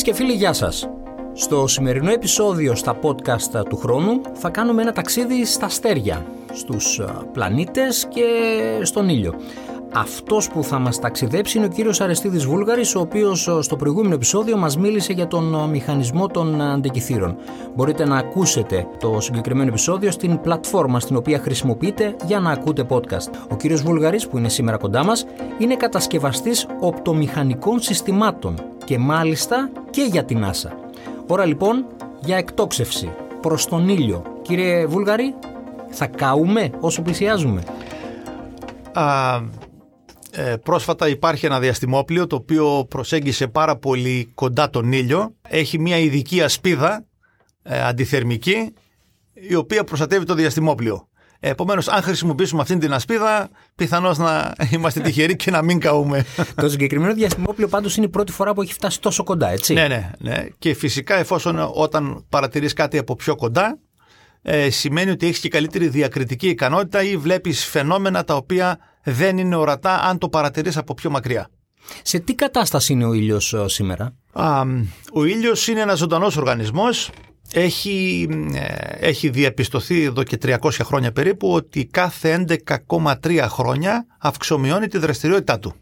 Φίλες και φίλοι, γεια σας. Στο σημερινό επεισόδιο στα podcast του χρόνου θα κάνουμε ένα ταξίδι στα αστέρια, στους ε, πλανήτες και στον ήλιο. Αυτός που θα μας ταξιδέψει είναι ο κύριος Αρεστίδης Βούλγαρης, ο οποίος ε, στο προηγούμενο επεισόδιο μας μίλησε για τον ε, μηχανισμό των αντικειθήρων. Μπορείτε να ακούσετε το συγκεκριμένο επεισόδιο στην πλατφόρμα στην οποία χρησιμοποιείτε για να ακούτε podcast. Ο κύριος Βούλγαρης που είναι σήμερα κοντά μας είναι κατασκευαστής οπτομηχανικών συστημάτων και μάλιστα και για την NASA. Ώρα λοιπόν για εκτόξευση προς τον ήλιο. Κύριε Βούλγαρη, θα καούμε όσο πλησιάζουμε; Α, ε, πρόσφατα υπάρχει ένα διαστημόπλιο το οποίο προσέγγισε πάρα πολύ κοντά τον ήλιο. Έχει μια ειδική ασπίδα ε, αντιθερμική η οποία προστατεύει το διαστημόπλιο. Επομένως, αν χρησιμοποιήσουμε αυτή την ασπίδα, πιθανώς να είμαστε τυχεροί και να μην καούμε. το συγκεκριμένο διαστημόπλιο πάντως είναι η πρώτη φορά που έχει φτάσει τόσο κοντά, έτσι; Ναι, ναι, ναι. Και φυσικά, εφόσον όταν παρατηρείς κάτι από πιο κοντά, ε, σημαίνει ότι έχεις και καλύτερη διακριτική ικανότητα ή βλέπεις φαινόμενα τα οποία δεν είναι ορατά αν το παρατηρείς από πιο μακριά. Σε τι κατάσταση είναι ο ήλιος ε, σήμερα; Α, ο ήλιος είναι ένας ζωντανός οργανισμός έχει, ε, έχει διαπιστωθεί εδώ και 300 χρόνια περίπου ότι κάθε 11,3 χρόνια αυξομειώνει τη δραστηριότητά του.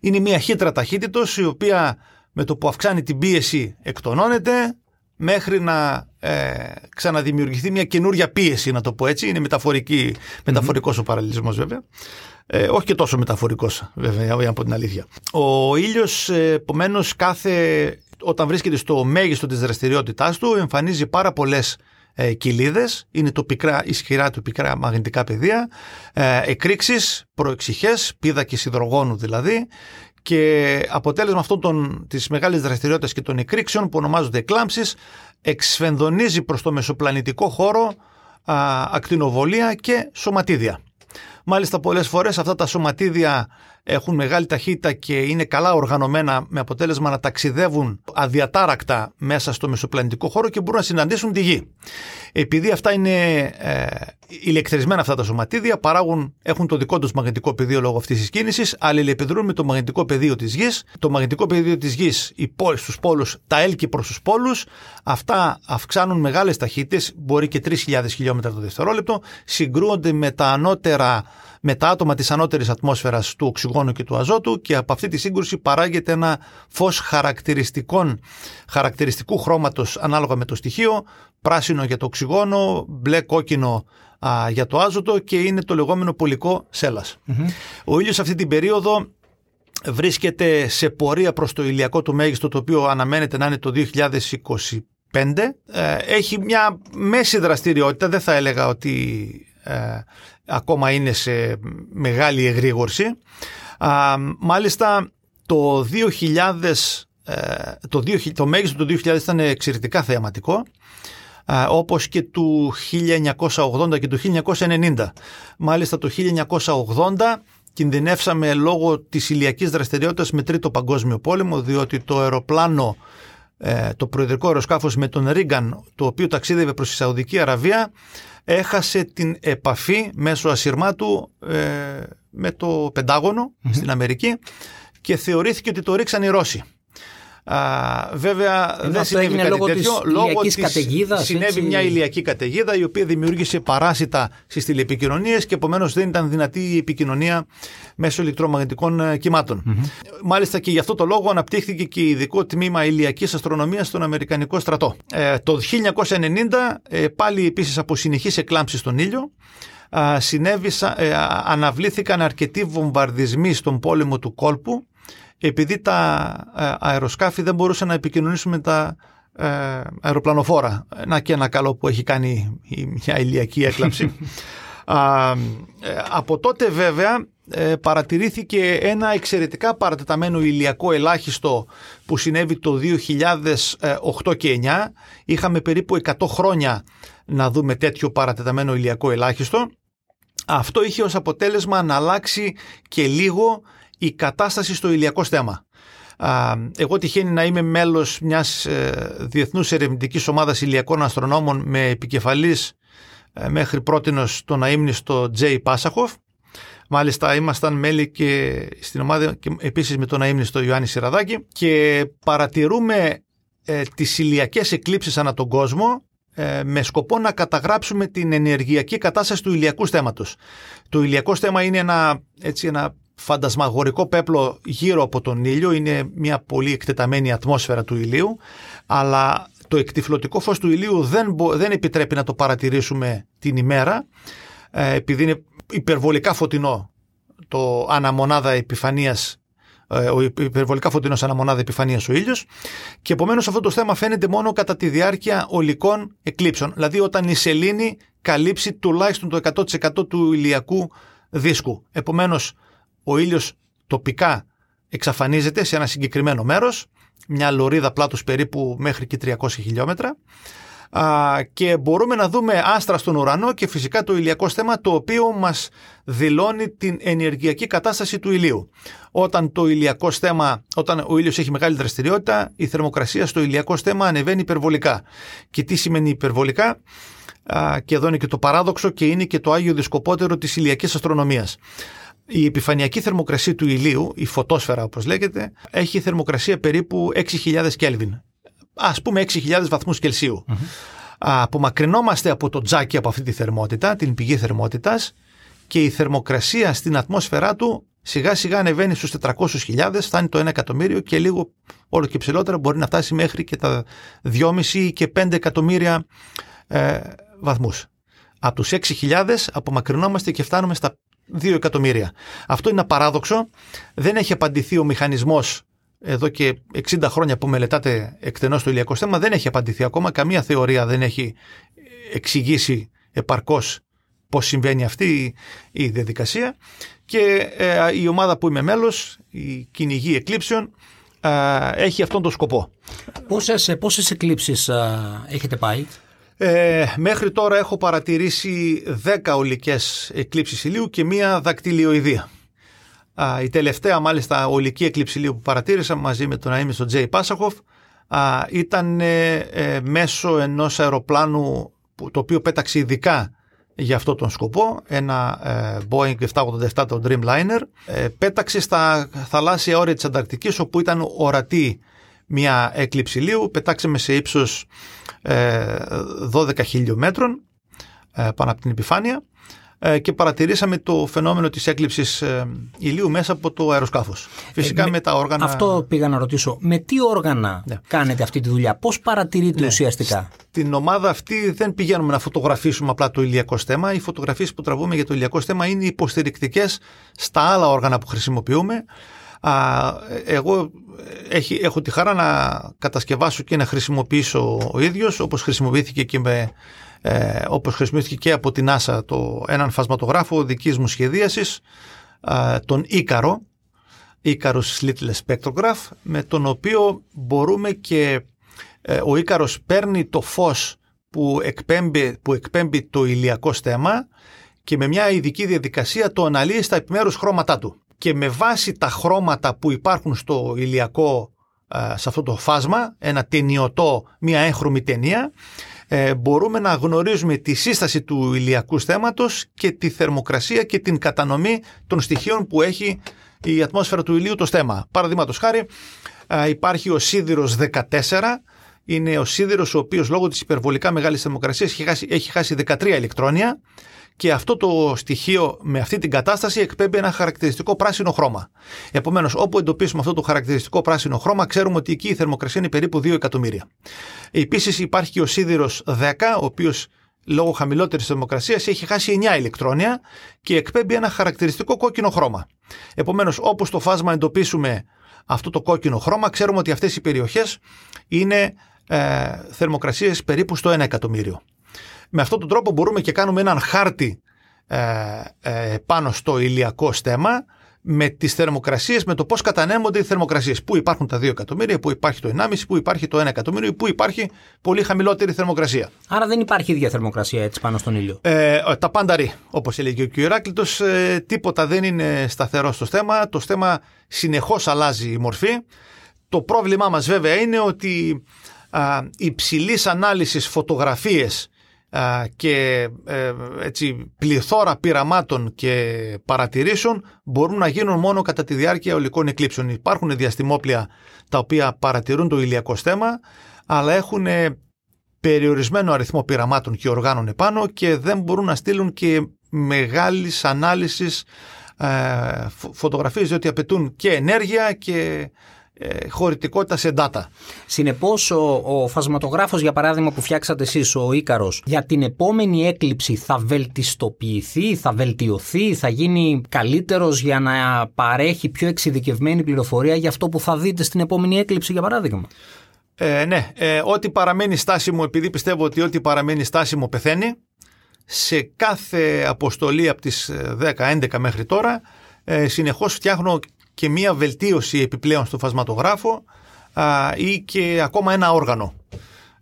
Είναι μια χύτρα ταχύτητος η οποία με το που αυξάνει την πίεση εκτονώνεται μέχρι να ε, ξαναδημιουργηθεί μια καινούρια πίεση να το πω έτσι. Είναι μεταφορική, μεταφορικός ο παραλληλισμός βέβαια. Ε, όχι και τόσο μεταφορικός βέβαια από την αλήθεια. Ο ήλιος ε, επομένως κάθε όταν βρίσκεται στο μέγιστο της δραστηριότητάς του εμφανίζει πάρα πολλές ε, κοιλίδες, είναι το πικρά, ισχυρά του πικρά μαγνητικά πεδία, ε, εκρήξεις, προεξυχές, και υδρογόνου δηλαδή. Και αποτέλεσμα αυτών των, της μεγάλης δραστηριότητας και των εκρήξεων που ονομάζονται εκλάμψεις εξφενδονίζει προς το μεσοπλανητικό χώρο α, ακτινοβολία και σωματίδια. Μάλιστα πολλές φορές αυτά τα σωματίδια έχουν μεγάλη ταχύτητα και είναι καλά οργανωμένα με αποτέλεσμα να ταξιδεύουν αδιατάρακτα μέσα στο μεσοπλανητικό χώρο και μπορούν να συναντήσουν τη γη. Επειδή αυτά είναι ε, ηλεκτρισμένα αυτά τα σωματίδια, παράγουν, έχουν το δικό τους μαγνητικό πεδίο λόγω αυτής της κίνησης, αλληλεπιδρούν με το μαγνητικό πεδίο της γης. Το μαγνητικό πεδίο της γης στους πόλους, τα έλκει προς τους πόλους. Αυτά αυξάνουν μεγάλες ταχύτητες, μπορεί και 3.000 χιλιόμετρα το δευτερόλεπτο, συγκρούονται με τα ανώτερα με τα άτομα της ανώτερης ατμόσφαιρας του οξυγόνου και του αζότου και από αυτή τη σύγκρουση παράγεται ένα φως χαρακτηριστικού χρώματος ανάλογα με το στοιχείο, πράσινο για το οξυγόνο, μπλε κόκκινο για το άζωτο και είναι το λεγόμενο πολικό Ο ήλιος αυτή την περίοδο βρίσκεται σε πορεία προς το ηλιακό του μέγιστο το οποίο αναμένεται να είναι το 2025. Ε, έχει μια μέση δραστηριότητα, δεν θα έλεγα ότι ε, ακόμα είναι σε μεγάλη εγρήγορση. μάλιστα το 2000, ε, το, 2000, το μέγιστο του 2000 ήταν εξαιρετικά θεαματικό όπως και του 1980 και του 1990. Μάλιστα το 1980 κινδυνεύσαμε λόγω της ηλιακής δραστηριότητας με τρίτο παγκόσμιο πόλεμο διότι το αεροπλάνο ε, το προεδρικό αεροσκάφος με τον Ρίγκαν το οποίο ταξίδευε προς τη Σαουδική Αραβία έχασε την επαφή μέσω ασυρμάτου ε, με το πενταγωνο στην Αμερική και θεωρήθηκε ότι το ρίξαν οι Ρώσοι. Α, βέβαια Ενώ δεν συνέβη κάτι λόγω τέτοιο. Της λόγω της καταιγίδας, συνέβη έτσι... μια ηλιακή καταιγίδα η οποία δημιούργησε παράσιτα στις τηλεπικοινωνίες και επομένως δεν ήταν δυνατή η επικοινωνία μέσω ηλεκτρομαγνητικών ε, Μάλιστα και γι' αυτό το λόγο αναπτύχθηκε και ειδικό τμήμα ηλιακής αστρονομίας στον Αμερικανικό στρατό. Ε, το 1990 ε, πάλι επίσης από συνεχείς εκλάμψεις στον ήλιο συνέβησαν, ε, αναβλήθηκαν αρκετοί βομβαρδισμοί στον πόλεμο του κόλπου επειδή τα ε, αεροσκάφη δεν μπορούσαν να επικοινωνήσουν με τα ε, αεροπλανοφόρα. Να και ένα καλό που έχει κάνει μια ηλιακή έκλαψη. Ε, από τότε βέβαια παρατηρήθηκε ένα εξαιρετικά παρατεταμένο ηλιακό ελάχιστο που συνέβη το 2008 και 2009. Είχαμε περίπου 100 χρόνια να δούμε τέτοιο παρατεταμένο ηλιακό ελάχιστο. Αυτό είχε ως αποτέλεσμα να αλλάξει και λίγο η κατάσταση στο ηλιακό στέμα. Εγώ τυχαίνει να είμαι μέλος μιας ε, διεθνούς ερευνητικής ομάδας ηλιακών αστρονόμων με επικεφαλής ε, μέχρι πρότινος τον αείμνηστο Τζέι Πάσαχοφ. Μάλιστα ήμασταν μέλη και στην ομάδα και επίσης με τον αείμνηστο Ιωάννη Σιραδάκη και παρατηρούμε ε, τις ηλιακές εκλήψεις ανά τον κόσμο ε, με σκοπό να καταγράψουμε την ενεργειακή κατάσταση του ηλιακού στέματος. Το ηλιακό στέμα είναι ένα, έτσι, ένα φαντασμαγορικό πέπλο γύρω από τον ήλιο, είναι μια πολύ εκτεταμένη ατμόσφαιρα του ηλίου, αλλά το εκτιφλωτικό φως του ηλίου δεν, δεν επιτρέπει να το παρατηρήσουμε την ημέρα, ε, επειδή είναι υπερβολικά φωτεινό το αναμονάδα επιφανείας ε, ο υπερβολικά φωτεινός αναμονάδα επιφανίας ο ήλιος. Και επομένως αυτό το θέμα φαίνεται μόνο κατά τη διάρκεια ολικών εκλήψεων. Δηλαδή όταν η σελήνη καλύψει τουλάχιστον το 100% του ηλιακού δίσκου. Επομένως ο ήλιος τοπικά εξαφανίζεται σε ένα συγκεκριμένο μέρος, μια λωρίδα πλάτους περίπου μέχρι και 300 χιλιόμετρα και μπορούμε να δούμε άστρα στον ουρανό και φυσικά το ηλιακό στέμα το οποίο μας δηλώνει την ενεργειακή κατάσταση του ηλίου. Όταν το ηλιακό στέμα, όταν ο ήλιος έχει μεγάλη δραστηριότητα, η θερμοκρασία στο ηλιακό στέμα ανεβαίνει υπερβολικά. Και τι σημαίνει υπερβολικά; και εδώ είναι και το παράδοξο και είναι και το άγιο δισκοπότερο της ηλιακής αστρονομίας. Η επιφανειακή θερμοκρασία του ηλίου, η φωτόσφαιρα όπως λέγεται, έχει θερμοκρασία περίπου 6.000 Κέλβιν ας πούμε 6.000 βαθμούς Κελσίου. Mm-hmm. Απομακρυνόμαστε από το τζάκι από αυτή τη θερμότητα, την πηγή θερμότητας και η θερμοκρασία στην ατμόσφαιρά του σιγά σιγά ανεβαίνει στους 400.000, φτάνει το 1 εκατομμύριο και λίγο όλο και ψηλότερα μπορεί να φτάσει μέχρι και τα 2,5 και 5 εκατομμύρια ε, βαθμούς. Από τους 6.000 απομακρυνόμαστε και φτάνουμε στα 2 εκατομμύρια. Αυτό είναι ένα παράδοξο. Δεν έχει απαντηθεί ο μηχανισμός εδώ και 60 χρόνια που μελετάτε εκτενώς το ηλιακό θέμα δεν έχει απαντηθεί ακόμα. Καμία θεωρία δεν έχει εξηγήσει επαρκώς πώς συμβαίνει αυτή η διαδικασία και ε, η ομάδα που είμαι μέλος, η κυνηγή εκλήψεων, ε, έχει αυτόν τον σκοπό. Πόσες, πόσες εκλήψεις ε, έχετε πάει; Ε, μέχρι τώρα έχω παρατηρήσει 10 ολικές εκλήψεις ηλίου και μία δακτυλιοειδία. Η τελευταία μάλιστα ολική έκλειψη που παρατήρησα μαζί με τον αείμιστο Τζέι Πάσαχοφ ήταν ε, ε, μέσω ενός αεροπλάνου που, το οποίο πέταξε ειδικά για αυτό τον σκοπό, ένα ε, Boeing 787 το Dreamliner, ε, πέταξε στα θαλάσσια όρια της Ανταρκτικής όπου ήταν ορατή μια έκλειψη λίου, πετάξαμε σε ύψος 12 χιλιόμετρων πάνω από την επιφάνεια ε, και παρατηρήσαμε το φαινόμενο της έκλειψης ε, ηλίου μέσα από το αεροσκάφος. Φυσικά ε, με, τα όργανα... Αυτό πήγα να ρωτήσω. Με τι όργανα ναι. κάνετε αυτή τη δουλειά, πώς παρατηρείτε ναι. ουσιαστικά; Την ομάδα αυτή δεν πηγαίνουμε να φωτογραφίσουμε απλά το ηλιακό στέμα. Οι φωτογραφίες που τραβούμε για το ηλιακό στέμα είναι υποστηρικτικές στα άλλα όργανα που χρησιμοποιούμε. Εγώ έχω τη χαρά να κατασκευάσω και να χρησιμοποιήσω ο ίδιος όπως χρησιμοποιήθηκε και με ε, όπως χρησιμοποιήθηκε και από την NASA το, έναν φασματογράφο δικής μου σχεδίασης, ε, τον Ίκαρο, Ίκαρος Little Spectrograph, με τον οποίο μπορούμε και ε, ο Ίκαρος παίρνει το φως που εκπέμπει, που εκπέμπει το ηλιακό στέμα και με μια ειδική διαδικασία το αναλύει στα επιμέρους χρώματά του. Και με βάση τα χρώματα που υπάρχουν στο ηλιακό, ε, σε αυτό το φάσμα, ένα ταινιωτό, μια έγχρωμη ταινία, ε, μπορούμε να γνωρίζουμε τη σύσταση του ηλιακού στέματος και τη θερμοκρασία και την κατανομή των στοιχείων που έχει η ατμόσφαιρα του ηλίου το στέμα. Παραδείγματος χάρη ε, υπάρχει ο σίδηρος 14, είναι ο σίδηρος ο οποίος λόγω της υπερβολικά μεγάλης θερμοκρασίας έχει χάσει, έχει χάσει 13 ηλεκτρόνια και αυτό το στοιχείο με αυτή την κατάσταση εκπέμπει ένα χαρακτηριστικό πράσινο χρώμα. Επομένως, όπου εντοπίσουμε αυτό το χαρακτηριστικό πράσινο χρώμα, ξέρουμε ότι εκεί η θερμοκρασία είναι περίπου 2 εκατομμύρια. Επίσης, υπάρχει και ο σίδηρος 10, ο οποίος λόγω χαμηλότερης θερμοκρασίας έχει χάσει 9 ηλεκτρόνια και εκπέμπει ένα χαρακτηριστικό κόκκινο χρώμα. Επομένως, όπως το φάσμα εντοπίσουμε αυτό το κόκκινο χρώμα, ξέρουμε ότι αυτές οι περιοχές είναι ε, θερμοκρασίες περίπου στο 1 εκατομμύριο. Με αυτόν τον τρόπο μπορούμε και κάνουμε έναν χάρτη ε, ε, πάνω στο ηλιακό στέμα με τις θερμοκρασίες, με το πώς κατανέμονται οι θερμοκρασίες. Πού υπάρχουν τα 2 εκατομμύρια, πού υπάρχει το 1,5, πού υπάρχει το 1 εκατομμύριο, πού υπάρχει πολύ χαμηλότερη θερμοκρασία. Άρα δεν υπάρχει ίδια θερμοκρασία έτσι πάνω στον ήλιο. Ε, τα πάντα ρί, όπως έλεγε ο κ. Ηράκλητος, ε, τίποτα δεν είναι σταθερό στο στέμα. Το στέμα συνεχώς αλλάζει η μορφή. Το πρόβλημά μας βέβαια είναι ότι α, υψηλής ανάλυσης φωτογραφίες και ε, έτσι πληθώρα πειραμάτων και παρατηρήσεων μπορούν να γίνουν μόνο κατά τη διάρκεια ολικών εκλήψεων. Υπάρχουν διαστημόπλια τα οποία παρατηρούν το ηλιακό στέμα αλλά έχουν περιορισμένο αριθμό πειραμάτων και οργάνων επάνω και δεν μπορούν να στείλουν και μεγάλης ανάλυσης ε, φωτογραφίες διότι απαιτούν και ενέργεια και ε, χωρητικότητα σε data. Συνεπώς ο, ο φασματογράφος για παράδειγμα που φτιάξατε εσείς ο Ίκαρος για την επόμενη έκλειψη θα βελτιστοποιηθεί, θα βελτιωθεί, θα γίνει καλύτερος για να παρέχει πιο εξειδικευμένη πληροφορία για αυτό που θα δείτε στην επόμενη έκλειψη για παράδειγμα; Ε, ναι, ε, ό,τι παραμένει στάσιμο, επειδή πιστεύω ότι ό,τι παραμένει στάσιμο πεθαίνει, σε κάθε αποστολή από τις 10-11 ε, μέχρι τώρα, ε, συνεχώς φτιάχνω και μία βελτίωση επιπλέον στο φασματογράφο α, ή και ακόμα ένα όργανο.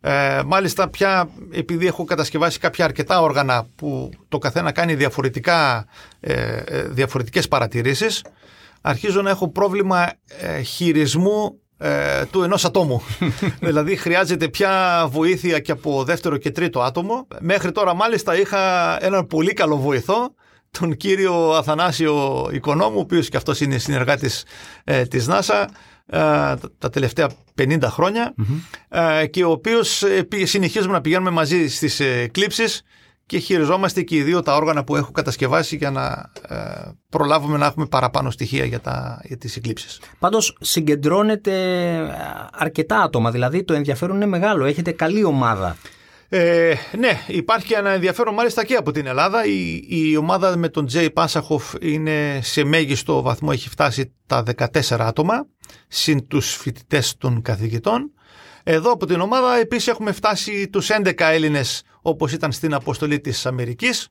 Ε, μάλιστα πια επειδή έχω κατασκευάσει κάποια αρκετά όργανα που το καθένα κάνει διαφορετικά, ε, ε διαφορετικές παρατηρήσεις αρχίζω να έχω πρόβλημα ε, χειρισμού ε, του ενός ατόμου. δηλαδή χρειάζεται πια βοήθεια και από δεύτερο και τρίτο άτομο. Μέχρι τώρα μάλιστα είχα έναν πολύ καλό βοηθό τον κύριο Αθανάσιο Οικονόμου, ο οποίος και αυτός είναι συνεργάτης ε, της ΝΑΣΑ ε, τα τελευταία 50 χρονια ε, και ο οποίος ε, συνεχίζουμε να πηγαίνουμε μαζί στις κλήψεις και χειριζόμαστε και οι δύο τα όργανα που έχω κατασκευάσει για να προλάβουμε να έχουμε παραπάνω στοιχεία για, τα, για τις εκλήψεις. Πάντως συγκεντρώνεται αρκετά άτομα, δηλαδή το ενδιαφέρον είναι μεγάλο, έχετε καλή ομάδα. Ε, ναι, υπάρχει και ένα ενδιαφέρον μάλιστα και από την Ελλάδα. Η, η ομάδα με τον Τζέι Πάσαχοφ είναι σε μέγιστο βαθμό, έχει φτάσει τα 14 άτομα, συν τους φοιτητές των καθηγητών. Εδώ από την ομάδα επίσης έχουμε φτάσει τους 11 Έλληνες όπως ήταν στην αποστολή της Αμερικής.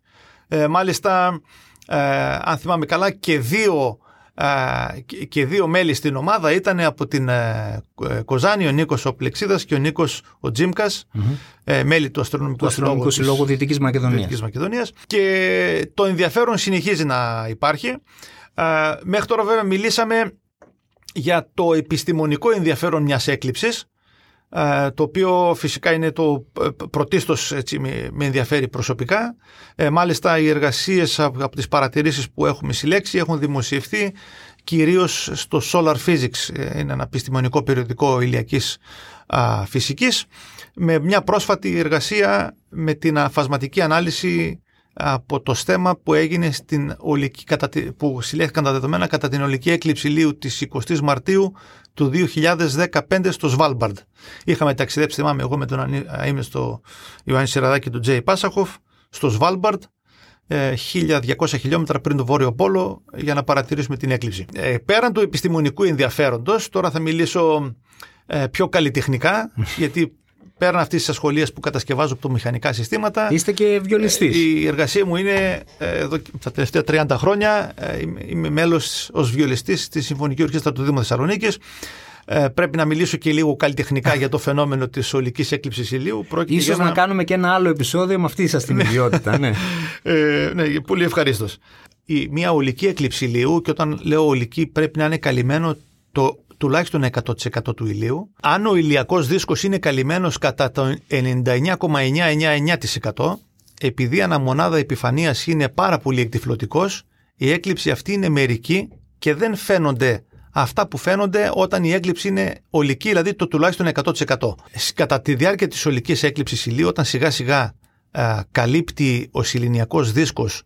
Ε, μάλιστα, ε, αν θυμάμαι καλά, και δύο και δύο μέλη στην ομάδα ήταν από την ε, ε, Κοζάνη, ο Νίκος ο Πλεξίδας και ο Νίκος ο τζιμκας ε, μέλη του Αστρονομικού, Αστρονομικού Συλλόγου, Συλλόγου Δυτικής Μακεδονίας. Μακεδονίας. Και το ενδιαφέρον συνεχίζει να υπάρχει. Μέχρι τώρα βέβαια μιλήσαμε για το επιστημονικό ενδιαφέρον μιας έκλειψης ε, το οποίο φυσικά είναι το ε, πρωτίστως έτσι, με, ενδιαφέρει προσωπικά. Ε, μάλιστα οι εργασίες από, από τις παρατηρήσεις που έχουμε συλλέξει έχουν δημοσιευθεί κυρίως στο Solar Physics, είναι ένα επιστημονικό περιοδικό ηλιακής α, φυσικής, με μια πρόσφατη εργασία με την αφασματική ανάλυση από το στέμα που έγινε στην ολική, που συλλέχθηκαν τα δεδομένα κατά την ολική έκλειψη λίου της 20 Μαρτίου του 2015 στο Σβάλμπαρντ. Είχαμε ταξιδέψει, θυμάμαι εγώ με τον είμαι στο Ιωάννη Σιραδάκη και τον Τζέι Πάσαχοφ στο Σβάλμπαρντ 1200 χιλιόμετρα πριν το Βόρειο Πόλο για να παρατηρήσουμε την έκλειψη. Ε, πέραν του επιστημονικού ενδιαφέροντος, τώρα θα μιλήσω ε, πιο καλλιτεχνικά, γιατί πέραν αυτής της ασχολίας που κατασκευάζω από το μηχανικά συστήματα. Είστε και βιολιστής. Η εργασία μου είναι ε, εδώ τα τελευταία 30 χρόνια. Ε, είμαι μέλος ως βιολιστής στη Συμφωνική Ορχήστρα του Δήμου Θεσσαλονίκης. Ε, πρέπει να μιλήσω και λίγο καλλιτεχνικά για το φαινόμενο της ολικής έκλειψης ηλίου. Ίσως να... να κάνουμε και ένα άλλο επεισόδιο με αυτή σας την ιδιότητα. ναι. ε, ναι, πολύ ευχαρίστως. Μια ολική έκλειψη ηλίου, και όταν λέω ολική πρέπει να είναι καλυμμένο το τουλάχιστον 100% του ηλίου. Αν ο ηλιακός δίσκος είναι καλυμμένος κατά το 99,999% επειδή αναμονάδα επιφανείας είναι πάρα πολύ εκτιφλωτικός, η έκλειψη αυτή είναι μερική και δεν φαίνονται αυτά που φαίνονται όταν η έκλειψη είναι ολική, δηλαδή το τουλάχιστον 100%. Κατά τη διάρκεια της ολικής έκλειψης ηλίου, όταν σιγά σιγά α, καλύπτει ο σιλινιακός δίσκος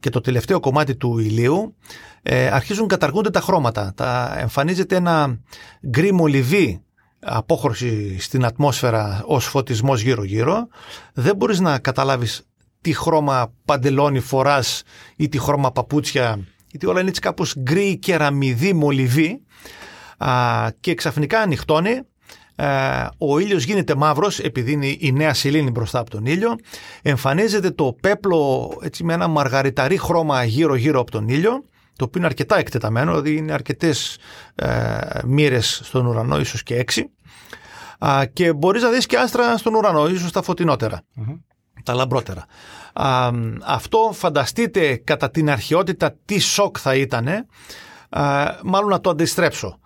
και το τελευταίο κομμάτι του ηλίου, ε, αρχίζουν καταργούνται τα χρώματα. Τα, εμφανίζεται ένα γκρι μολυβί απόχρωση στην ατμόσφαιρα ως φωτισμός γύρω-γύρω. Δεν μπορείς να καταλάβεις τι χρώμα παντελόνι φοράς ή τι χρώμα παπούτσια γιατί όλα είναι έτσι κάπως γκρι κεραμιδί μολυβί και ξαφνικά ανοιχτώνει ε, ο ήλιος γίνεται μαύρος επειδή είναι η νέα σελήνη μπροστά από τον ήλιο εμφανίζεται το πέπλο έτσι με ένα μαργαριταρί χρώμα γύρω γύρω από τον ήλιο το οποίο είναι αρκετά εκτεταμένο, δηλαδή είναι αρκετές ε, μοίρες στον ουρανό, ίσως και έξι και μπορείς να δεις και άστρα στον ουρανό, ίσως τα φωτεινοτερα τα λαμπρότερα. αυτό φανταστείτε κατά την αρχαιότητα τι σοκ θα ήταν, μάλλον να το αντιστρέψω.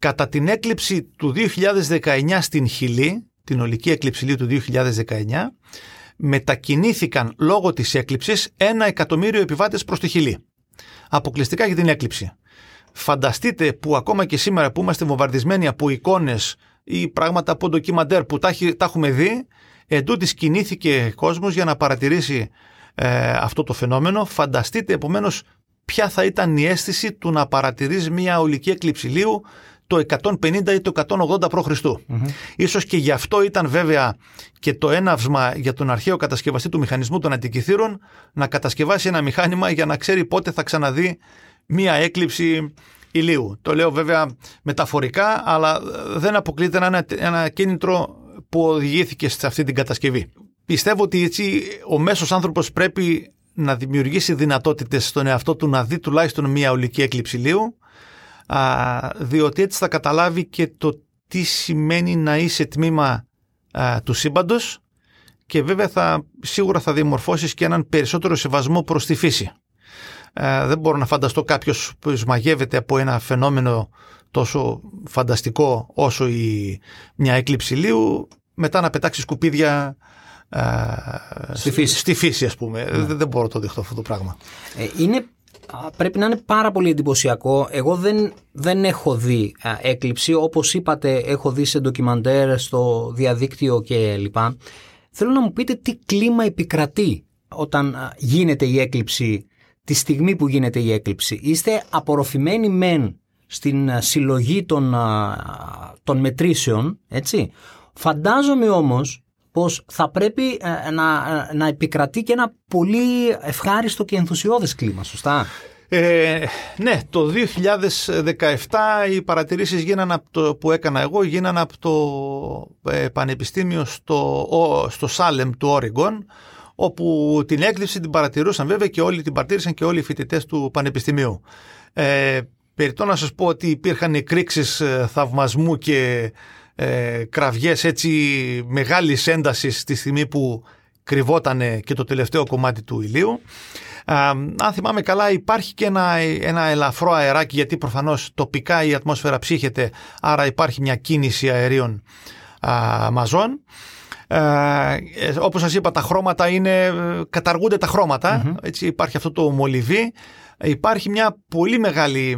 Κατά την έκλειψη του 2019 στην Χιλή, την ολική έκλειψη του 2019, μετακινήθηκαν λόγω της έκλειψης ένα εκατομμύριο επιβάτες προς τη Χιλή. Αποκλειστικά για την έκλειψη. Φανταστείτε που ακόμα και σήμερα που είμαστε βομβαρδισμένοι από εικόνες ή πράγματα από ντοκιμαντέρ που τα, έχει- τα έχουμε δει. Εν τούτης κινήθηκε κόσμος για να παρατηρήσει ε, αυτό το φαινόμενο. Φανταστείτε επομένως ποια θα ήταν η αίσθηση του να παρατηρείς μια ολική έκλειψη ηλίου το 150 ή το 180 π.Χ. Ίσως και γι' αυτό ήταν βέβαια και το έναυσμα για τον αρχαίο κατασκευαστή του μηχανισμού των αντικειθήρων να κατασκευάσει ένα μηχάνημα για να ξέρει πότε θα ξαναδεί μία έκλειψη ηλίου. Το λέω βέβαια μεταφορικά, αλλά δεν αποκλείται να είναι ένα κίνητρο που οδηγήθηκε σε αυτή την κατασκευή. Πιστεύω ότι έτσι ο μέσος άνθρωπος πρέπει να δημιουργήσει δυνατότητες στον εαυτό του να δει τουλάχιστον μία ολική έκλειψη ηλίου α, διότι έτσι θα καταλάβει και το τι σημαίνει να είσαι τμήμα α, του σύμπαντος και βέβαια θα, σίγουρα θα διαμορφώσεις και έναν περισσότερο σεβασμό προς τη φύση. Ε, δεν μπορώ να φανταστώ κάποιος που μαγεύεται από ένα φαινόμενο τόσο φανταστικό όσο η, μια έκλειψη ηλίου μετά να πετάξει σκουπίδια ε, Στη φύση. στη φύση ας πούμε. Δεν, δεν μπορώ να το δεχτώ αυτό το πράγμα. Ε, είναι, α, πρέπει να είναι πάρα πολύ εντυπωσιακό. Εγώ δεν, δεν έχω δει α, έκλειψη. Όπως είπατε, έχω δει σε ντοκιμαντέρ στο διαδίκτυο και λοιπά. Θέλω να μου πείτε τι κλίμα επικρατεί όταν α, γίνεται η έκλειψη, τη στιγμή που γίνεται η έκλειψη. Είστε απορροφημένοι μεν στην α, συλλογή των, α, των μετρήσεων, έτσι. Φαντάζομαι όμως πως θα πρέπει ε, να, ε, να επικρατεί και ένα πολύ ευχάριστο και ενθουσιώδες κλίμα, σωστά; Ε, ναι, το 2017 οι παρατηρήσεις γίνανε από το, που έκανα εγώ γίνανε από το ε, Πανεπιστήμιο στο, ο- στο Σάλεμ του Όριγκον όπου την έκλειψη την παρατηρούσαν βέβαια και όλοι την παρατήρησαν και όλοι οι φοιτητές του Πανεπιστημίου. Ε, περιττώ να σας πω ότι υπήρχαν εκρήξεις ε, θαυμασμού και ε, κραυγές έτσι μεγάλης έντασης στη στιγμή που κρυβότανε και το τελευταίο κομμάτι του ηλίου. Α, αν θυμάμαι καλά υπάρχει και ένα, ένα ελαφρό αεράκι γιατί προφανώς τοπικά η ατμόσφαιρα ψύχεται άρα υπάρχει μια κίνηση αερίων α, μαζών. Ε, ε, όπως σας είπα τα χρώματα είναι, ε, καταργούνται τα χρωματα έτσι υπάρχει αυτό το μολυβί υπάρχει μια πολύ μεγάλη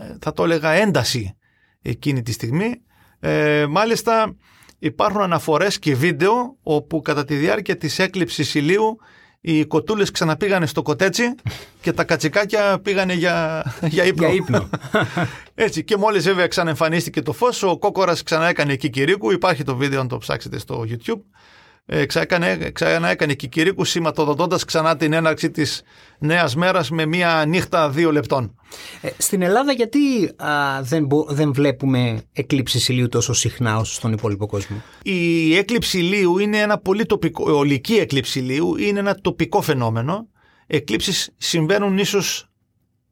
ε, θα το έλεγα ένταση εκείνη τη στιγμή ε, μάλιστα υπάρχουν αναφορές και βίντεο όπου κατά τη διάρκεια της έκλειψης ηλίου οι κοτούλες ξαναπήγανε στο κοτέτσι και τα κατσικάκια πήγανε για, για ύπνο. Για ύπνο. Έτσι και μόλις βέβαια ξαναεμφανίστηκε το φως ο Κόκορας ξανά έκανε κικυρίκου υπάρχει το βίντεο αν το ψάξετε στο YouTube ε, ξαναέκανε, ξαναέκανε κικυρίκου σηματοδοτώντας ξανά την έναρξη της νέας μέρας με μία νύχτα δύο λεπτών. Ε, στην Ελλάδα γιατί α, δεν, μπο- δεν βλέπουμε εκλήψεις ηλίου τόσο συχνά όσο στον υπόλοιπο κόσμο; Η έκλειψη ηλίου είναι ένα πολύ τοπικό, η ολική έκλειψη ηλίου είναι ένα τοπικό φαινόμενο. Εκλήψεις συμβαίνουν ίσως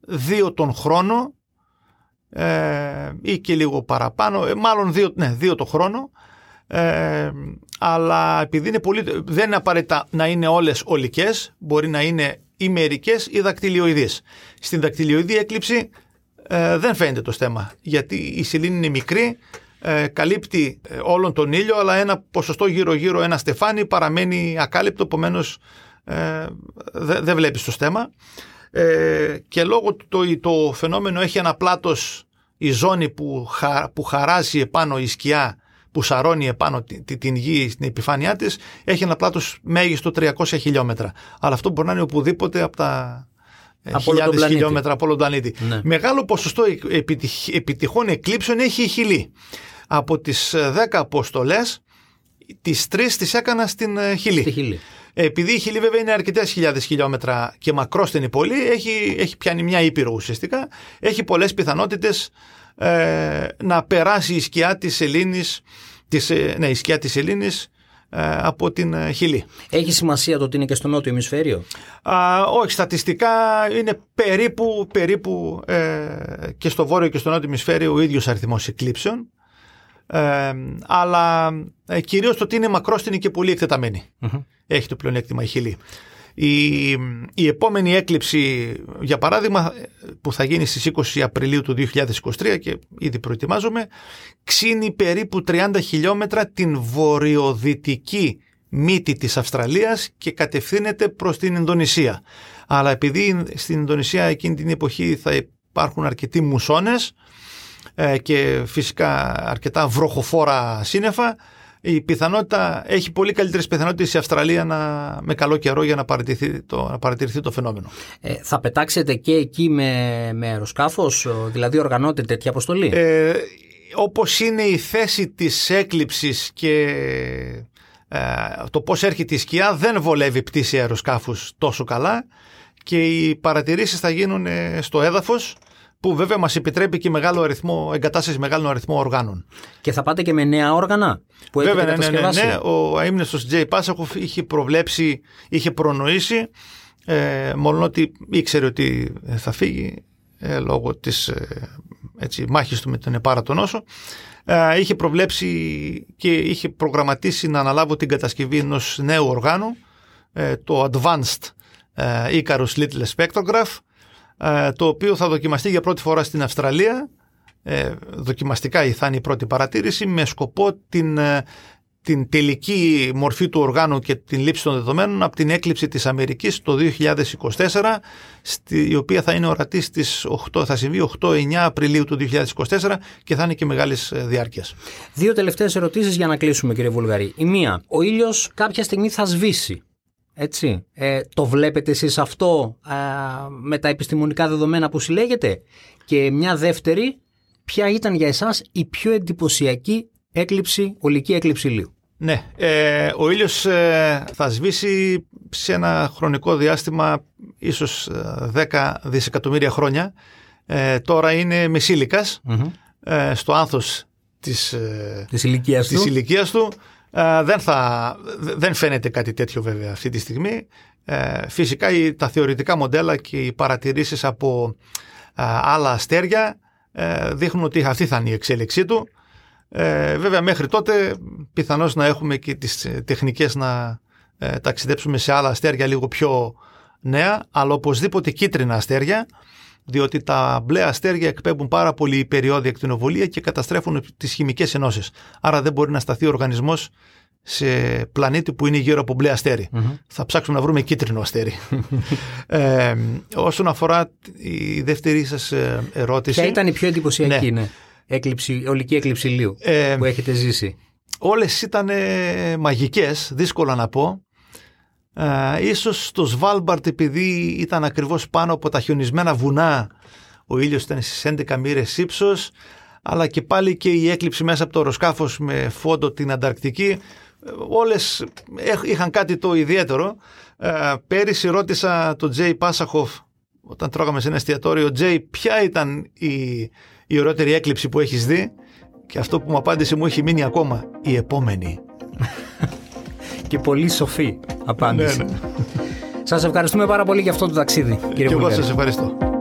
δύο τον χρόνο ε, ή και λίγο παραπάνω, ε, μάλλον δύο, ναι, δύο το χρόνο. Ε, αλλά επειδή είναι πολύ, δεν είναι απαραίτητα να είναι όλες ολικές, μπορεί να είναι ημερικές ή δακτυλιοειδείς. Στην δακτυλιοειδή έκλειψη ε, δεν φαίνεται το στέμα, γιατί η σελήνη είναι μικρή, ε, καλύπτει ε, όλον τον ήλιο, αλλά ένα ποσοστό γύρω-γύρω, ένα στεφάνι παραμένει ακάλυπτο, επομένως ε, δεν δε βλέπεις το στέμα. Ε, και λόγω του το, το φαινόμενο έχει ένα πλάτος, η ζώνη που, χα, που χαράζει επάνω η σκιά, που σαρώνει επάνω τη- τη- την γη στην επιφάνειά της, έχει ένα πλάτος μέγιστο 300 χιλιόμετρα. Αλλά αυτό μπορεί να είναι οπουδήποτε από τα ε, Από όλο τον χιλιάδες πλανήτη. χιλιόμετρα από όλο τον πλανήτη. Ναι. Μεγάλο ποσοστό επιτυχ- επιτυχών εκλήψεων έχει η Χιλή. Από τις ε, 10 αποστολές, τις 3 τις έκανα στην ε, Χιλή. Στη Χιλή. Επειδή η Χιλή βέβαια είναι αρκετές χιλιάδες χιλιόμετρα και μακρόστενη πόλη, έχει, έχει πιάνει μια ήπειρο ουσιαστικά, έχει πολλές πιθανότητες ε, να περάσει η σκιά της Ελλήνης, της, ε, ναι, η σκιά της Ελλήνης ε, από την ε, Χιλή. Έχει σημασία το ότι είναι και στο νότιο ημισφαίριο; Α, όχι, στατιστικά είναι περίπου, περίπου ε, και στο βόρειο και στο νότιο ημισφαίριο ο ίδιος αριθμός εκλήψεων. Ε, αλλά ε, κυρίως το ότι είναι μακρόστινη και πολύ εκτεταμένη. Έχει το πλεονέκτημα η Χιλή. Η, η επόμενη έκλειψη, για παράδειγμα, που θα γίνει στις 20 Απριλίου του 2023 και ήδη προετοιμάζομαι, ξύνει περίπου 30 χιλιόμετρα την βορειοδυτική μύτη της Αυστραλίας και κατευθύνεται προς την Ινδονησία. Αλλά επειδή στην Ινδονησία εκείνη την εποχή θα υπάρχουν αρκετοί μουσώνες, ε, και φυσικά αρκετά βροχοφόρα σύννεφα, η πιθανότητα, έχει πολύ καλύτερες πιθανότητες η Αυστραλία να, με καλό καιρό για να παρατηρηθεί το, να παρατηρηθεί το φαινόμενο. Ε, θα πετάξετε και εκεί με, με αεροσκάφος, δηλαδή οργανώνετε τέτοια αποστολή; Ε, όπως είναι η θέση της έκλειψης και ε, το πώς έρχεται η σκιά δεν βολεύει πτήση αεροσκάφους τόσο καλά και οι παρατηρήσεις θα γίνουν ε, στο έδαφος που βέβαια μας επιτρέπει και μεγάλο αριθμό, εγκατάστασης μεγάλων αριθμό οργάνων. Και θα πάτε και με νέα όργανα που βέβαια, έχετε ναι, ναι, ναι, ναι, ο αείμνηστος Τζέι Πάσαχοφ είχε προβλέψει, είχε προνοήσει ε, μόνο ότι ήξερε ότι θα φύγει ε, λόγω της ε, έτσι, μάχης του με τον Επάρατο Νόσο ε, είχε προβλέψει και είχε προγραμματίσει να αναλάβω την κατασκευή ενός νέου οργάνου ε, το Advanced ε, Icarus Little Spectrograph ε, το οποίο θα δοκιμαστεί για πρώτη φορά στην Αυστραλία ε, δοκιμαστικά θα είναι η πρώτη παρατήρηση με σκοπό την, ε, την τελική μορφή του οργάνου και την λήψη των δεδομένων από την έκλειψη της Αμερικής το 2024 στη, η οποία θα είναι ορατή στις 8, θα συμβεί 8-9 Απριλίου του 2024 και θα είναι και μεγάλης διάρκειας. Δύο τελευταίες ερωτήσεις για να κλείσουμε κύριε Βουλγαρή. Η μία, ο ήλιος κάποια στιγμή θα σβήσει. Έτσι. Ε, το βλέπετε εσείς αυτό ε, με τα επιστημονικά δεδομένα που συλλέγετε; Και μια δεύτερη, ποια ήταν για εσάς η πιο εντυπωσιακή έκλειψη, ολική έκλειψη ηλίου; Ναι, ε, ο ήλιος ε, θα σβήσει σε ένα χρονικό διάστημα ίσως 10 δισεκατομμύρια χρόνια. τώρα είναι μεσήλικας στο άνθος της, της, ηλικίας, της ηλικίας του ε, δεν, θα, δεν φαίνεται κάτι τέτοιο βέβαια αυτή τη στιγμή. Ε, φυσικά τα θεωρητικά μοντέλα και οι παρατηρήσεις από ε, άλλα αστέρια δείχνουν ότι αυτή θα είναι η εξέλιξή του. βέβαια μέχρι τότε πιθανώς να έχουμε και τις τεχνικές να ταξιδέψουμε σε άλλα αστέρια λίγο πιο νέα, αλλά οπωσδήποτε κίτρινα αστέρια διότι τα μπλε αστέρια εκπέμπουν πάρα πολύ υπεριόδια εκτινοβολία και καταστρέφουν τις χημικές ενώσεις. Άρα δεν μπορεί να σταθεί ο οργανισμός σε πλανήτη που είναι γύρω από μπλε Θα ψάξουμε να βρούμε κίτρινο αστέρι. ε, όσον αφορά η δεύτερη σας ε, ερώτηση. Ποια ήταν η πιο εντυπωσιακή ναι. ναι. Έκλειψη, ολική έκλειψη ηλίου ε, που έχετε ζήσει. Όλες ήταν μαγικές, δύσκολα να πω. Ε, ίσως στο Σβάλμπαρτ επειδή ήταν ακριβώς πάνω από τα χιονισμένα βουνά ο ήλιος ήταν στις 11 μοίρες ύψος αλλά και πάλι και η έκλειψη μέσα από το αεροσκάφος με φόντο την Ανταρκτική όλες είχαν κάτι το ιδιαίτερο. Ε, πέρυσι ρώτησα τον Τζέι Πάσαχοφ όταν τρώγαμε σε ένα εστιατόριο Τζέι ποια ήταν η, η ωραίτερη έκλειψη που έχεις δει; Και αυτό που μου απάντησε μου έχει μείνει ακόμα η επόμενη και πολύ σοφή απάντηση. Ναι, ναι. Σας ευχαριστούμε πάρα πολύ για αυτό το ταξίδι, κύριε Και εγώ σας ευχαριστώ.